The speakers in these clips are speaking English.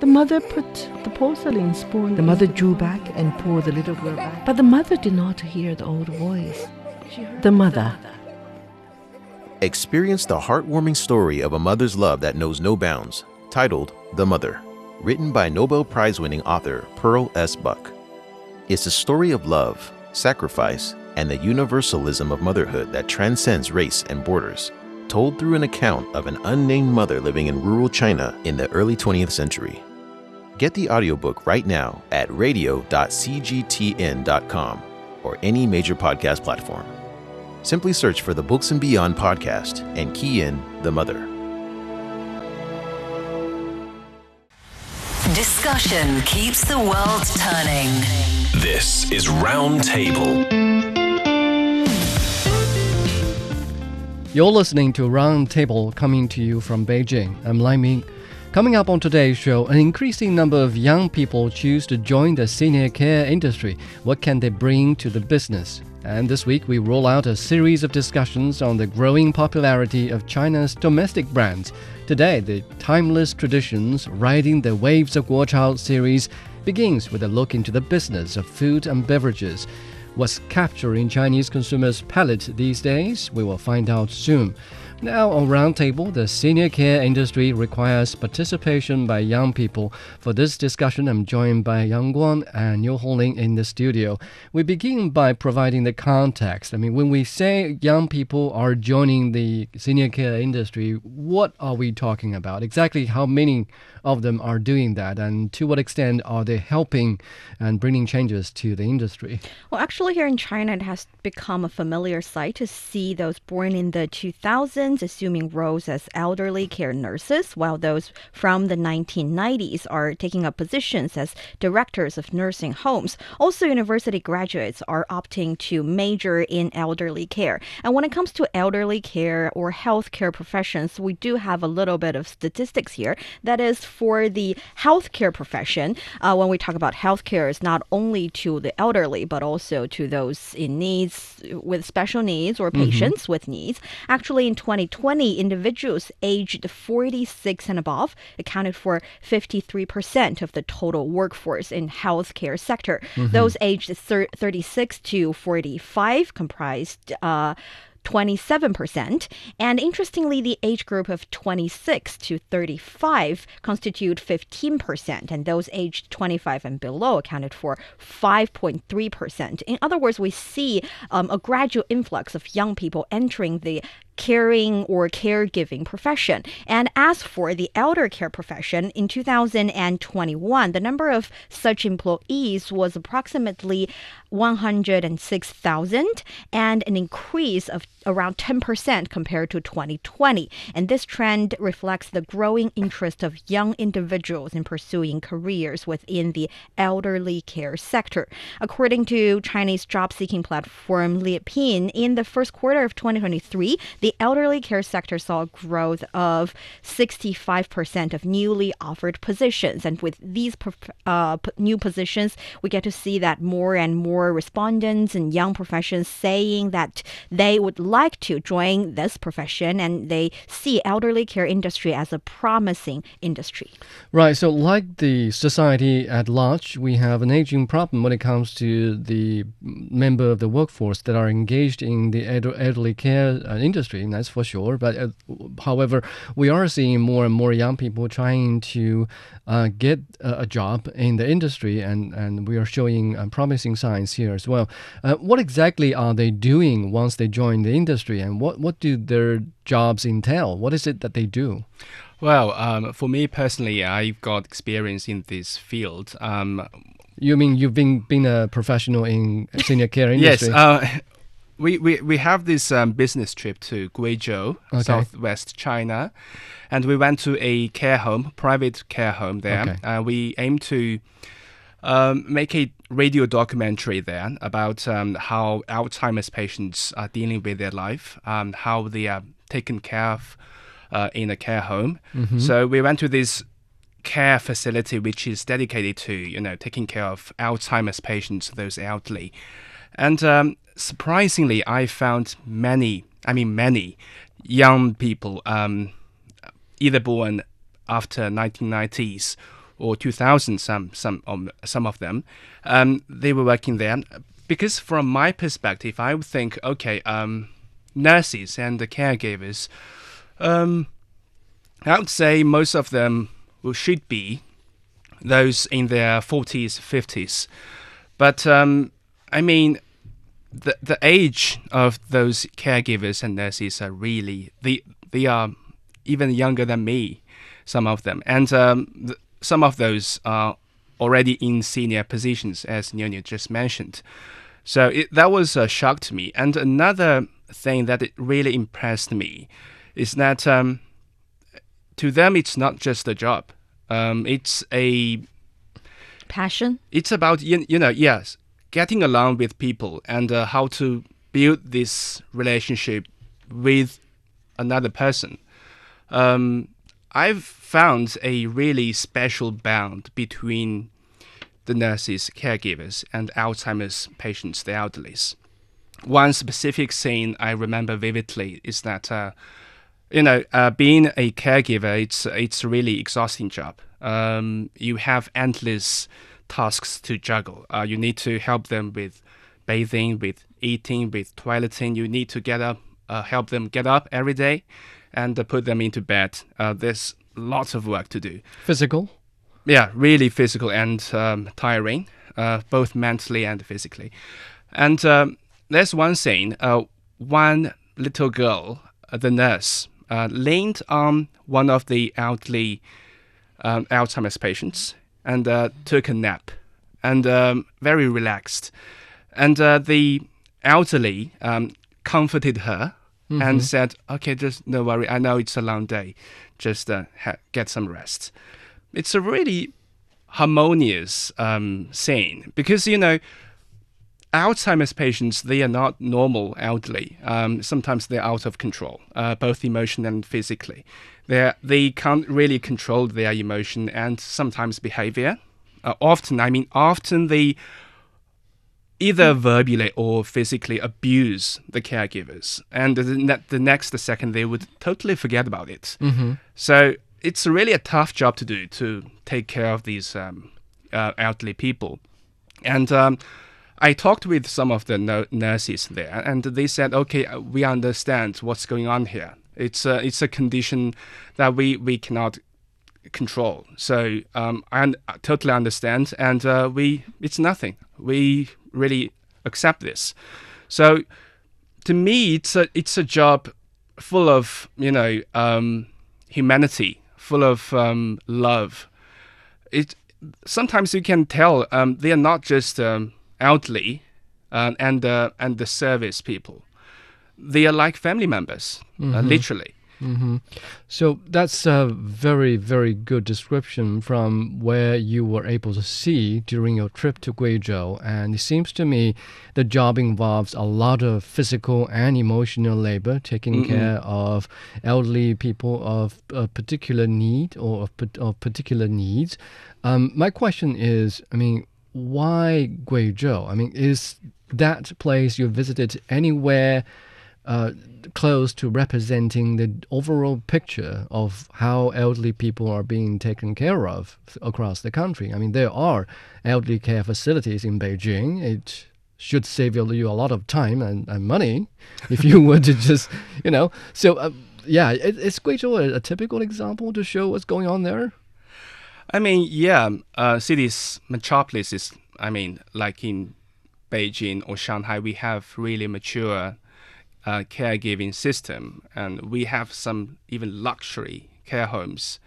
The mother put the porcelain spoon. The mother drew back and poured the little girl back. But the mother did not hear the old voice. The mother. Experience the heartwarming story of a mother's love that knows no bounds, titled The Mother, written by Nobel Prize winning author Pearl S. Buck. It's a story of love, sacrifice, and the universalism of motherhood that transcends race and borders, told through an account of an unnamed mother living in rural China in the early 20th century. Get the audiobook right now at radio.cgtn.com or any major podcast platform. Simply search for the Books and Beyond podcast and key in The Mother. Discussion keeps the world turning. This is Roundtable. You're listening to Roundtable coming to you from Beijing. I'm Lai Ming. Coming up on today's show, an increasing number of young people choose to join the senior care industry. What can they bring to the business? And this week, we roll out a series of discussions on the growing popularity of China's domestic brands. Today, the timeless traditions riding the waves of Guochao series begins with a look into the business of food and beverages. What's capturing Chinese consumers' palate these days? We will find out soon. Now, on Roundtable, the senior care industry requires participation by young people. For this discussion, I'm joined by Yang Guang and Niu Honglin in the studio. We begin by providing the context. I mean, when we say young people are joining the senior care industry, what are we talking about? Exactly how many of them are doing that, and to what extent are they helping and bringing changes to the industry? Well, actually, here in China, it has become a familiar sight to see those born in the 2000s assuming roles as elderly care nurses, while those from the 1990s are taking up positions as directors of nursing homes. Also, university graduates are opting to major in elderly care. And when it comes to elderly care or healthcare professions, we do have a little bit of statistics here. That is, for the healthcare profession, uh, when we talk about healthcare, it's not only to the elderly, but also to those in needs with special needs or patients with needs. Actually, in 2020, individuals aged 46 and above accounted for 53% of the total workforce in healthcare sector. Those aged thir- 36 to 45 comprised. Uh, 27%. And interestingly, the age group of 26 to 35 constitute 15%, and those aged 25 and below accounted for 5.3%. In other words, we see um, a gradual influx of young people entering the caring or caregiving profession. And as for the elder care profession, in 2021, the number of such employees was approximately 106,000 and an increase of around 10% compared to 2020. And this trend reflects the growing interest of young individuals in pursuing careers within the elderly care sector. According to Chinese job seeking platform Liepin, in the first quarter of 2023, the elderly care sector saw a growth of 65% of newly offered positions. And with these uh, new positions, we get to see that more and more respondents and young professions saying that they would like to join this profession and they see elderly care industry as a promising industry. Right. So, like the society at large, we have an aging problem when it comes to the member of the workforce that are engaged in the elderly care uh, industry. That's for sure. But uh, however, we are seeing more and more young people trying to uh, get a, a, job in the industry, and, and we are showing uh, promising signs here as well. Uh, what exactly are they doing once they join the industry, and what, what do their jobs entail? What is it that they do? Well, um, for me personally, I've got experience in this field. Um, you mean you've been been a professional in senior care industry? yes. Uh, we, we, we have this um, business trip to Guizhou, okay. southwest China, and we went to a care home, private care home there. Okay. Uh, we aim to um, make a radio documentary there about um, how Alzheimer's patients are dealing with their life, um, how they are taken care of uh, in a care home. Mm-hmm. So we went to this care facility which is dedicated to you know taking care of Alzheimer's patients, those elderly, and um, surprisingly, I found many, I mean, many young people, um, either born after 1990s or 2000 some some um, some of them um, they were working there. Because from my perspective i would think okay um, nurses and the caregivers um, i would say most of them should be those in their 40s 50s but um, i mean the the age of those caregivers and nurses are really they they are even younger than me some of them and um, some of those are already in senior positions, as Niu just mentioned. So it, that was a shock to me. And another thing that it really impressed me is that um, to them, it's not just a job. Um, it's a passion. It's about you, you know, yes, getting along with people and uh, how to build this relationship with another person. Um, I've found a really special bond between the nurses, caregivers, and Alzheimer's patients, the elderlies. One specific scene I remember vividly is that, uh, you know, uh, being a caregiver, it's it's a really exhausting job. Um, you have endless tasks to juggle. Uh, you need to help them with bathing, with eating, with toileting. You need to get up, uh, help them get up every day and uh, put them into bed. Uh, there's lots of work to do. Physical? Yeah, really physical and um, tiring, uh, both mentally and physically. And um, there's one scene uh, one little girl, the nurse, uh, leaned on one of the elderly um, Alzheimer's patients and took a nap and um, very relaxed. And the elderly um, comforted her mm-hmm. and said, "Okay, just no worry. I know it's a long day. Just uh, ha- get some rest." It's a really harmonious um, scene because you know. Alzheimer's patients, they are not normal elderly. Um, sometimes they're out of control, uh, both emotionally and physically. They they can't really control their emotion and sometimes behavior. Uh, often, I mean, often they either verbally or physically abuse the caregivers, and the, ne- the next second they would totally forget about it. Mm-hmm. So it's really a tough job to do to take care of these um, uh, elderly people, and. Um, I talked with some of the no- nurses there, and they said, "Okay, uh, we understand what's going on here. It's a, it's a condition that we, we cannot control. So um, I totally understand, and uh, we it's nothing. We really accept this. So to me, it's a it's a job full of you know um, humanity, full of um, love. It sometimes you can tell um, they are not just um, elderly uh, and uh, and the service people. They are like family members, uh, mm-hmm. uh, literally. Mm-hmm. So that's a very, very good description from where you were able to see during your trip to Guizhou. And it seems to me the job involves a lot of physical and emotional labor, taking mm care of elderly people of a particular need or of, of particular needs. Um, my question is, I mean, why Guizhou? I mean, is that place you visited anywhere? Uh, close to representing the overall picture of how elderly people are being taken care of across the country. I mean, there are elderly care facilities in Beijing. It should save you a lot of time and, and money if you were to just, you know. So, uh, yeah, it, is Guizhou a, a, typical example to show what's going on there? I mean, yeah, uh, cities, metropolises, I mean, like in Beijing or Shanghai, we have really mature uh, caregiving system, and we have some even luxury care homes.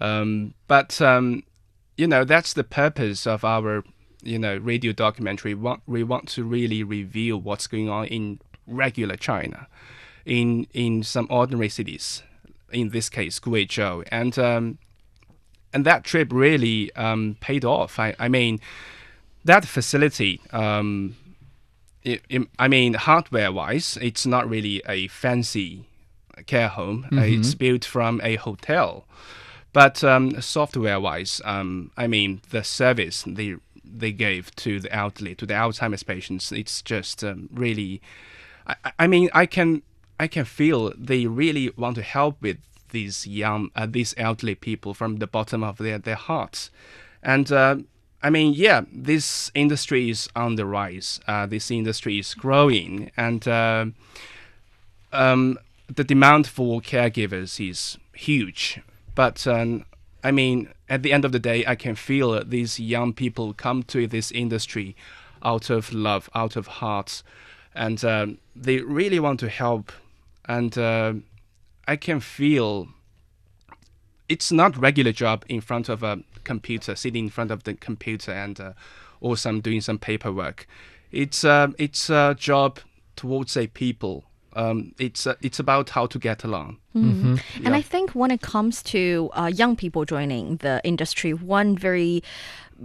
Um, but um, you know that's the purpose of our you know radio documentary. We want, to really reveal what's going on in regular China, in in some ordinary cities. In this case, Guizhou, and um, and that trip really um, paid off. I, I mean, that facility um, it, it, I mean, hardware wise, it's not really a fancy care home. Mm-hmm. Uh, it's built from a hotel. But um, software wise, um, I mean, the service they they gave to the elderly, to the Alzheimer's patients, it's just um, really. I, I mean, I can I can feel they really want to help with these young, uh, these elderly people from the bottom of their, their hearts. And uh, I mean, yeah, this industry is on the rise. Uh, this industry is growing, and uh, um, the demand for caregivers is huge. But um, I mean, at the end of the day, I can feel these young people come to this industry out of love, out of heart, and um, they really want to help. And uh, I can feel it's not regular job in front of a computer, sitting in front of the computer and uh, or some doing some paperwork. It's uh, it's a job towards a people. Um, it's uh, it's about how to get along. Mm-hmm. And yeah. I think when it comes to uh, young people joining the industry, one very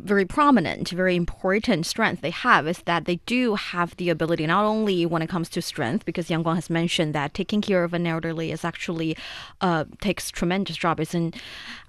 very prominent, very important strength they have is that they do have the ability, not only when it comes to strength, because Yang Guang has mentioned that taking care of an elderly is actually uh, takes tremendous job. In,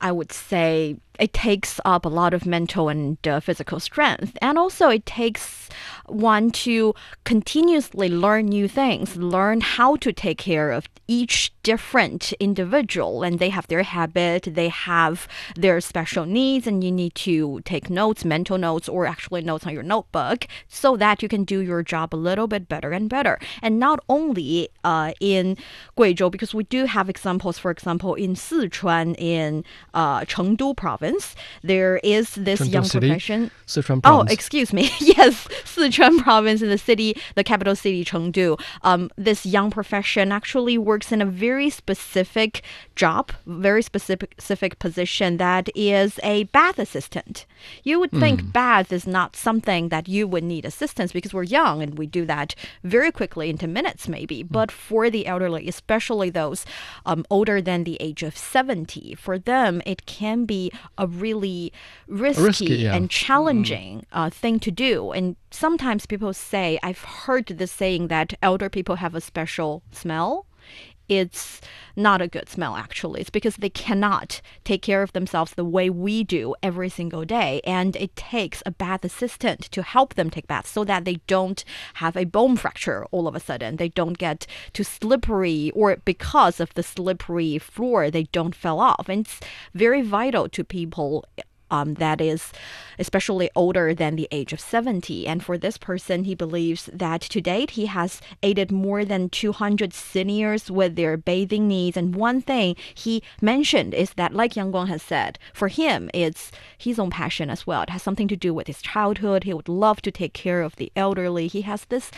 I would say, it takes up a lot of mental and uh, physical strength. And also, it takes one to continuously learn new things, learn how to take care of each different individual. And they have their habit, they have their special needs, and you need to take notes, mental notes, or actually notes on your notebook so that you can do your job a little bit better and better. And not only uh, in Guizhou, because we do have examples, for example, in Sichuan, in uh, Chengdu province province, there is this Chengdu young City? profession. Sichuan Oh, excuse me. yes, Sichuan province in the city, the capital city, Chengdu. Um, this young profession actually works in a very specific job, very specific, specific position that is a bath assistant. You would think bath is not something that you would need assistance because we're young and we do that very quickly into minutes maybe. But for the elderly, especially those um, older than the age of 70, for them it can be a really risky, Risky, yeah. and challenging uh, thing to do. And sometimes people say, I've heard the saying that elder people have a special smell. It's not a good smell, actually. It's because they cannot take care of themselves the way we do every single day. And it takes a bath assistant to help them take baths so that they don't have a bone fracture all of a sudden. They don't get too slippery, or because of the slippery floor, they don't fall off. And it's very vital to people um, that is especially older than the age of 70. And for this person, he believes that to date he has aided more than 200 seniors with their bathing needs. And one thing he mentioned is that, like Yang Guang has said, for him, it's his own passion as well. It has something to do with his childhood. He would love to take care of the elderly. He has this,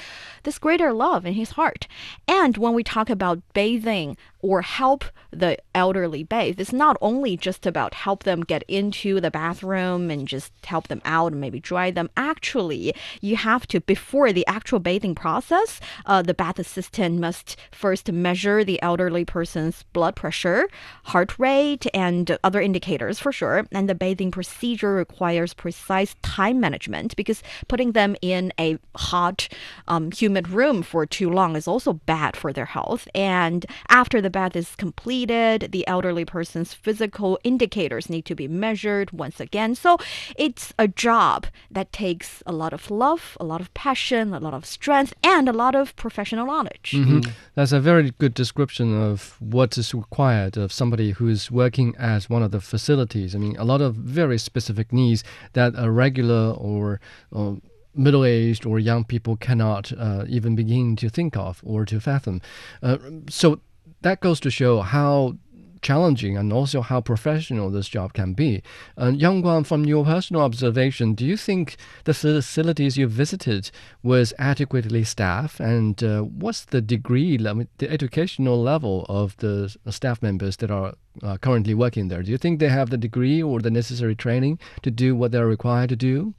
this greater love in his heart. And when we talk about bathing or help the elderly bathe, it's not only just about help them get into the bathroom and just help them out and maybe dry them. Actually, you have to, before the actual bathing process, uh, the bath assistant must first measure the elderly person's blood pressure, heart rate, and other indicators for sure. And the bathing procedure requires precise time management because putting them in a hot, um, humid room for too long is also bad for their health. And after the bath is completed, the elderly person's physical indicators need to be measured once again. So it's a job that takes a lot of love, a lot of passion, a lot of strength, and a lot of professional knowledge. Mhm. That's a very good description of what is required of somebody who is working as one of the facilities. I mean, a lot of very specific needs that a regular or, or middle aged or young people cannot uh, even begin to think of or to fathom. Uh, so that goes to show how challenging and also how professional this job can be. Uh, Yang Guang, from your personal observation, do you think the facilities you visited was adequately staffed? And uh, what's the degree, the educational level of the staff members that are uh, currently working there? Do you think they have the degree or the necessary training to do what they're required to do?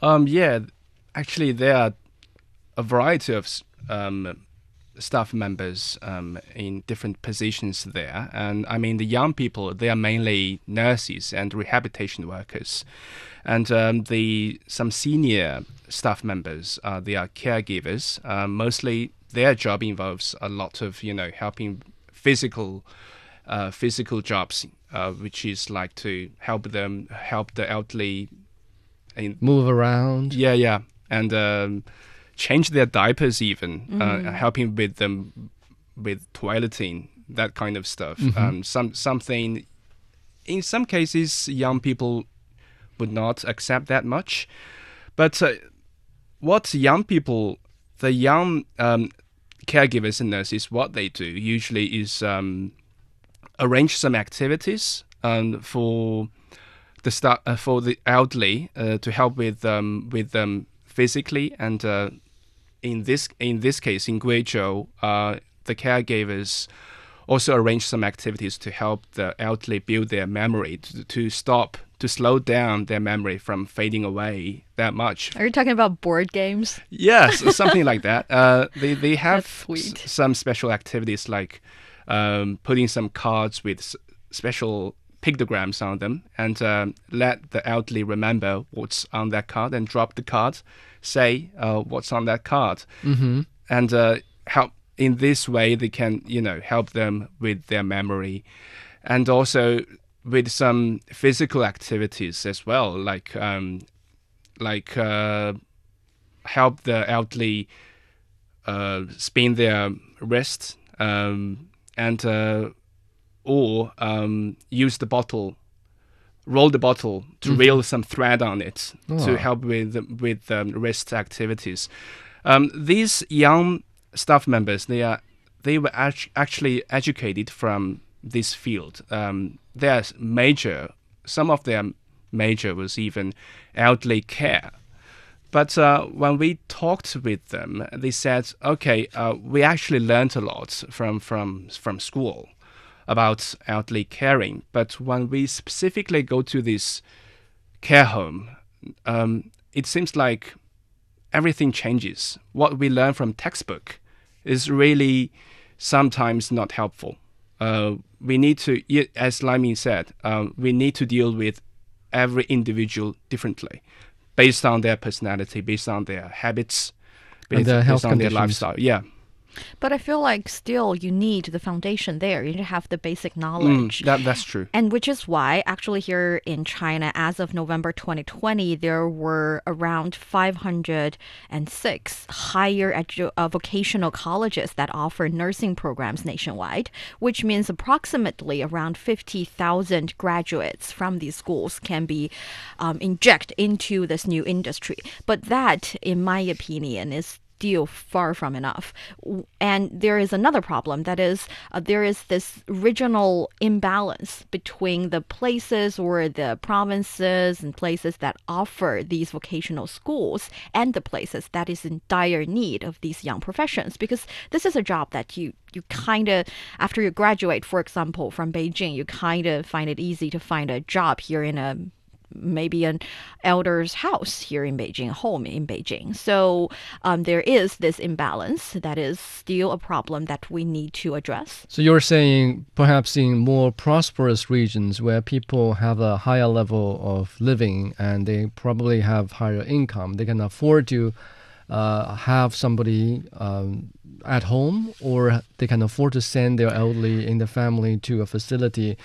Um, yeah, actually, there are a variety of um, staff members um, in different positions there. And I mean, the young people, they are mainly nurses and rehabilitation workers. And um, the some senior staff members, uh, they are caregivers. Uh, mostly their job involves a lot of, you know, helping physical, uh, physical jobs, uh, which is like to help them, help the elderly. In, Move around. yeah, yeah. And um, change their diapers even, uh, helping with them with toileting that kind of stuff. Mm-hmm. Um, some something. In some cases, young people would not accept that much, but uh, what young people, the young um, caregivers and nurses, what they do usually is um, arrange some activities um, for the start uh, for the elderly uh, to help with um, with them physically and uh, in this in this case in Guizhou, uh, the caregivers also arrange some activities to help the elderly build their memory to, to stop to slow down their memory from fading away that much. Are you talking about board games? Yes, something like that. Uh, they they have some special activities like um, putting some cards with s- special pictograms on them and um, let the elderly remember what's on that card and drop the card, say uh, what's on that card, mm-hmm. and uh, help. In this way, they can you know help them with their memory, and also with some physical activities as well, like um, like uh, help the elderly uh, spin their wrists um, and uh, or um, use the bottle, roll the bottle to mm-hmm. reel some thread on it oh. to help with with um, wrist activities. Um, these young staff members, they are they were actually educated from this field. Um, their major, some of their major was even elderly care. But uh, when we talked with them, they said, "Okay, uh, we actually learned a lot from from from school about elderly caring. But when we specifically go to this care home, um, it seems like everything changes. What we learn from textbook is really sometimes not helpful. Uh, we need to, as Liming said, uh, we need to deal with every individual differently, based on their personality, based on their habits, based, their based on their lifestyle. Yeah. But I feel like still you need the foundation there. You need to have the basic mm, knowledge. Mm, that, that's true. And which is why, actually, here in China, as of November 2020, there were around 506 higher edu- uh, vocational colleges that offer nursing programs nationwide, which means approximately around 50,000 graduates from these schools can be um, injected into this new industry. But that, in my opinion, is still far from enough. And there is another problem that is uh, there is this regional imbalance between the places or the provinces and places that offer these vocational schools and the places that is in dire need of these young professions because this is a job that you you kind of after you graduate for example from Beijing you kind of find it easy to find a job here in a maybe an elder's house here in Beijing, a home in Beijing. So um, there is this imbalance that is still a problem that we need to address. So you're saying perhaps in more prosperous regions where people have a higher level of living and they probably have higher income, they can afford to uh, have somebody um, at home or they can afford to send their elderly in the family to a facility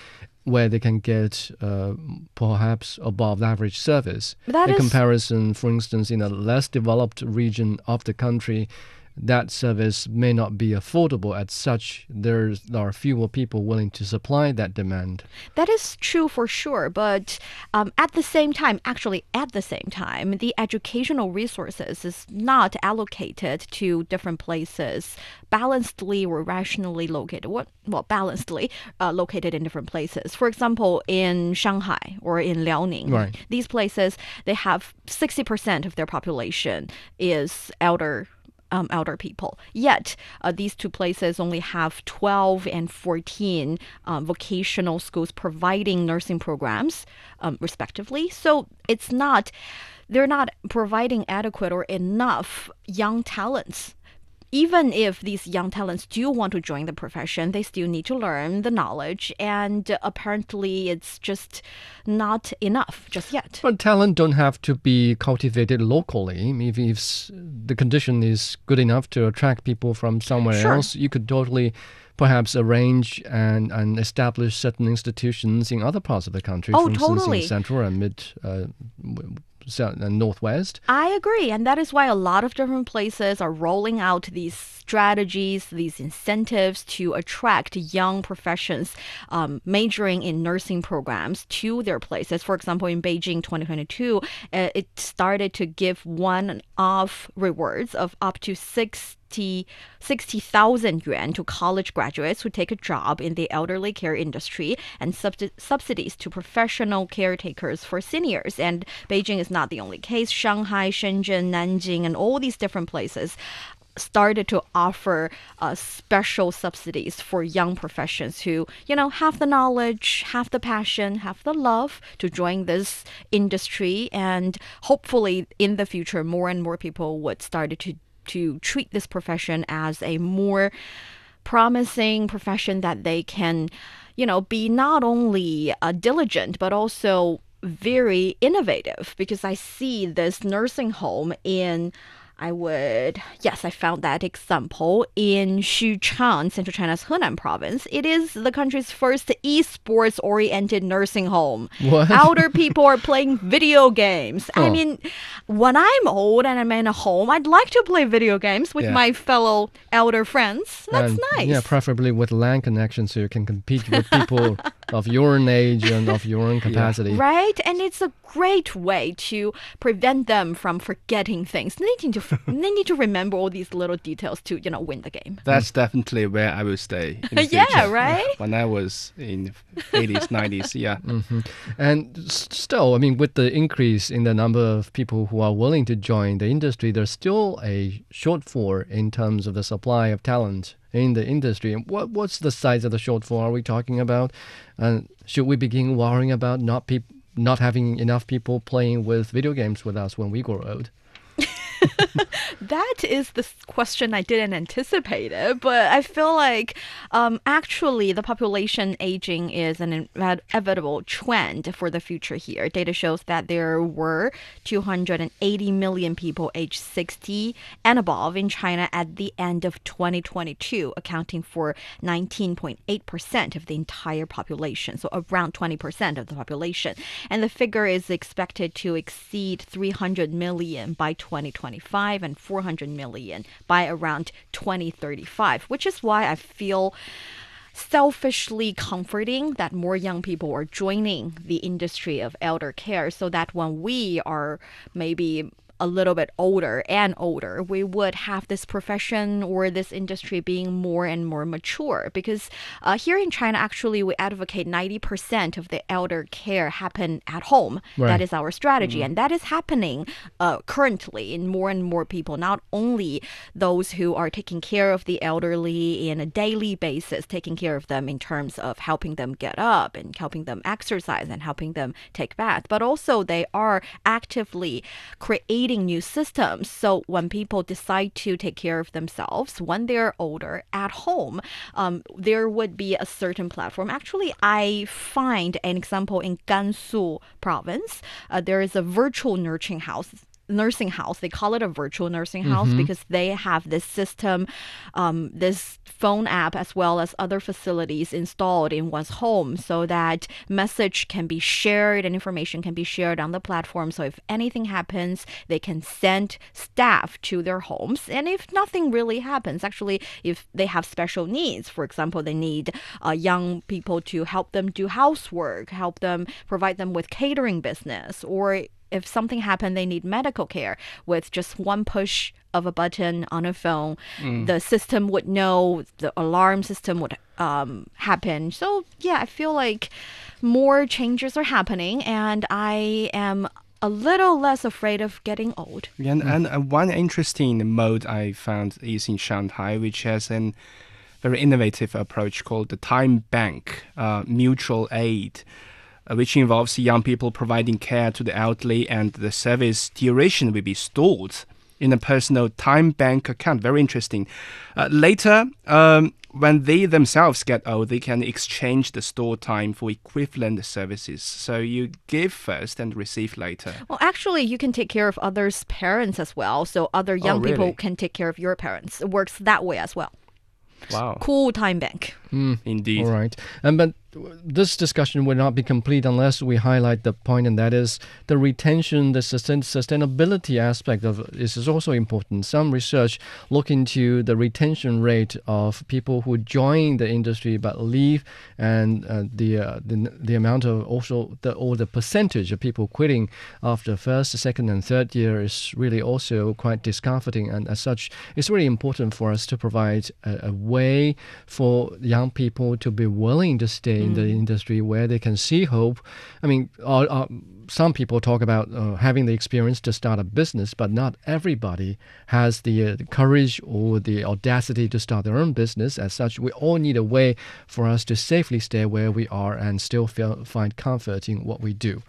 where they can get uh, perhaps above average service. That in comparison, for instance, in a less developed region of the country, that service may not be affordable as such there's there are fewer people willing to supply that demand that is true for sure but um, at the same time actually at the same time the educational resources is not allocated to different places balancedly or rationally located what well balancedly uh, located in different places for example in shanghai or in liaoning right. these places they have 60% of their population is elder um, elder people. Yet, uh, these two places only have 12 and 14 um, vocational schools providing nursing programs, um, respectively. So it's not, they're not providing adequate or enough young talents even if these young talents do want to join the profession, they still need to learn the knowledge, and apparently it's just not enough just yet. But talent don't have to be cultivated locally. If, if the condition is good enough to attract people from somewhere sure. else, you could totally perhaps arrange and, and establish certain institutions in other parts of the country, oh, for instance, totally. in central and mid uh, uh, northwest. I agree, and that is why a lot of different places are rolling out these strategies, these incentives to attract young professions um, majoring in nursing programs to their places. For example, in Beijing 2022, uh, it started to give one-off rewards of up to six 60,000 yuan to college graduates who take a job in the elderly care industry and subsidies to professional caretakers for seniors. And Beijing is not the only case. Shanghai, Shenzhen, Nanjing, and all these different places started to offer uh, special subsidies for young professions who, you know, have the knowledge, have the passion, have the love to join this industry. And hopefully, in the future, more and more people would start to to treat this profession as a more promising profession that they can, you know, be not only uh, diligent but also very innovative. Because I see this nursing home in I would, yes, I found that example in Xuchang, Central China's Henan province. It is the country's first esports oriented nursing home. What? Elder people are playing video games. Oh. I mean, when I'm old and I'm in a home, I'd like to play video games with yeah. my fellow elder friends. That's and, nice. Yeah, preferably with LAN connection so you can compete with people of your own age and of your own capacity. Yeah. Right? And it's a great way to prevent them from forgetting things. They need to they need to remember all these little details to you know win the game. That's definitely where I will stay. yeah, right. When I was in 80s, 90s, yeah. Mm-hmm. And still, I mean, with the increase in the number of people who are willing to join the industry, there's still a shortfall in terms of the supply of talent in the industry. What what's the size of the shortfall are we talking about? And should we begin worrying about not peop- not having enough people playing with video games with us when we grow old? that is the question I didn't anticipate it, but I feel like um, actually the population aging is an inevitable trend for the future here. Data shows that there were 280 million people aged 60 and above in China at the end of 2022, accounting for 19.8% of the entire population, so around 20% of the population. And the figure is expected to exceed 300 million by 2025 and 400 million by around 2035, which is why I feel selfishly comforting that more young people are joining the industry of elder care so that when we are maybe a little bit older and older, we would have this profession or this industry being more and more mature. Because uh, here in China, actually, we advocate 90% of the elder care happen at home. Right. That is our strategy. Mm-hmm. And that is happening uh, currently in more and more people, not only those who are taking care of the elderly in a daily basis, taking care of them in terms of helping them get up and helping them exercise and helping them take bath, but also they are actively creating new systems. So when people decide to take care of themselves when they're older at home, um, there would be a certain platform. Actually, I find an example in Gansu province. Uh, there is a virtual nurturing house nursing house. They call it a virtual nursing house mm-hmm. because they have this system, um, this phone app, as well as other facilities installed in one's home so that message can be shared and information can be shared on the platform. So if anything happens, they can send staff to their homes. And if nothing really happens, actually, if they have special needs, for example, they need uh, young people to help them do housework, help them provide them with catering business, or if something happened, they need medical care with just one push of a button on a phone, mm. the system would know, the alarm system would um, happen. So, yeah, I feel like more changes are happening, and I am a little less afraid of getting old. Yeah, and, and uh, one interesting mode I found is in Shanghai, which has an very innovative approach called the time bank uh, mutual aid which involves young people providing care to the elderly, and the service duration will be stored in a personal time bank account. Very interesting. Uh, later, um, when they themselves get old, they can exchange the store time for equivalent services. So you give first and receive later. Well, actually, you can take care of others' parents as well. So other young oh, really? people can take care of your parents. It works that way as well. Wow. Cool time bank. Mm, Indeed. All right. And but this discussion would not be complete unless we highlight the point, and that is the retention, the sustain, sustainability aspect of this is also important. Some research look into the retention rate of people who join the industry but leave, and uh, the, uh, the the amount of also the or the percentage of people quitting after first, second, and third year is really also quite discomforting. And as such, it's really important for us to provide a, a way for young people to be willing to stay in the mm. industry where they can see hope. I mean, some people talk about uh, having the experience to start a business, but not everybody has the, uh, the, courage or the audacity to start their own business. As such, we all need a way for us to safely stay where we are and still feel, find comfort in what we do.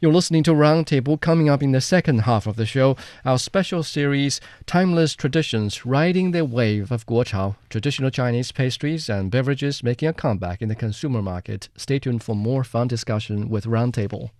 You're listening to Roundtable. Coming up in the second half of the show, our special series, Timeless Traditions, Riding the Wave of Guochao, traditional Chinese pastries and beverages making a comeback in the consumer market. Stay tuned for more fun discussion with Roundtable.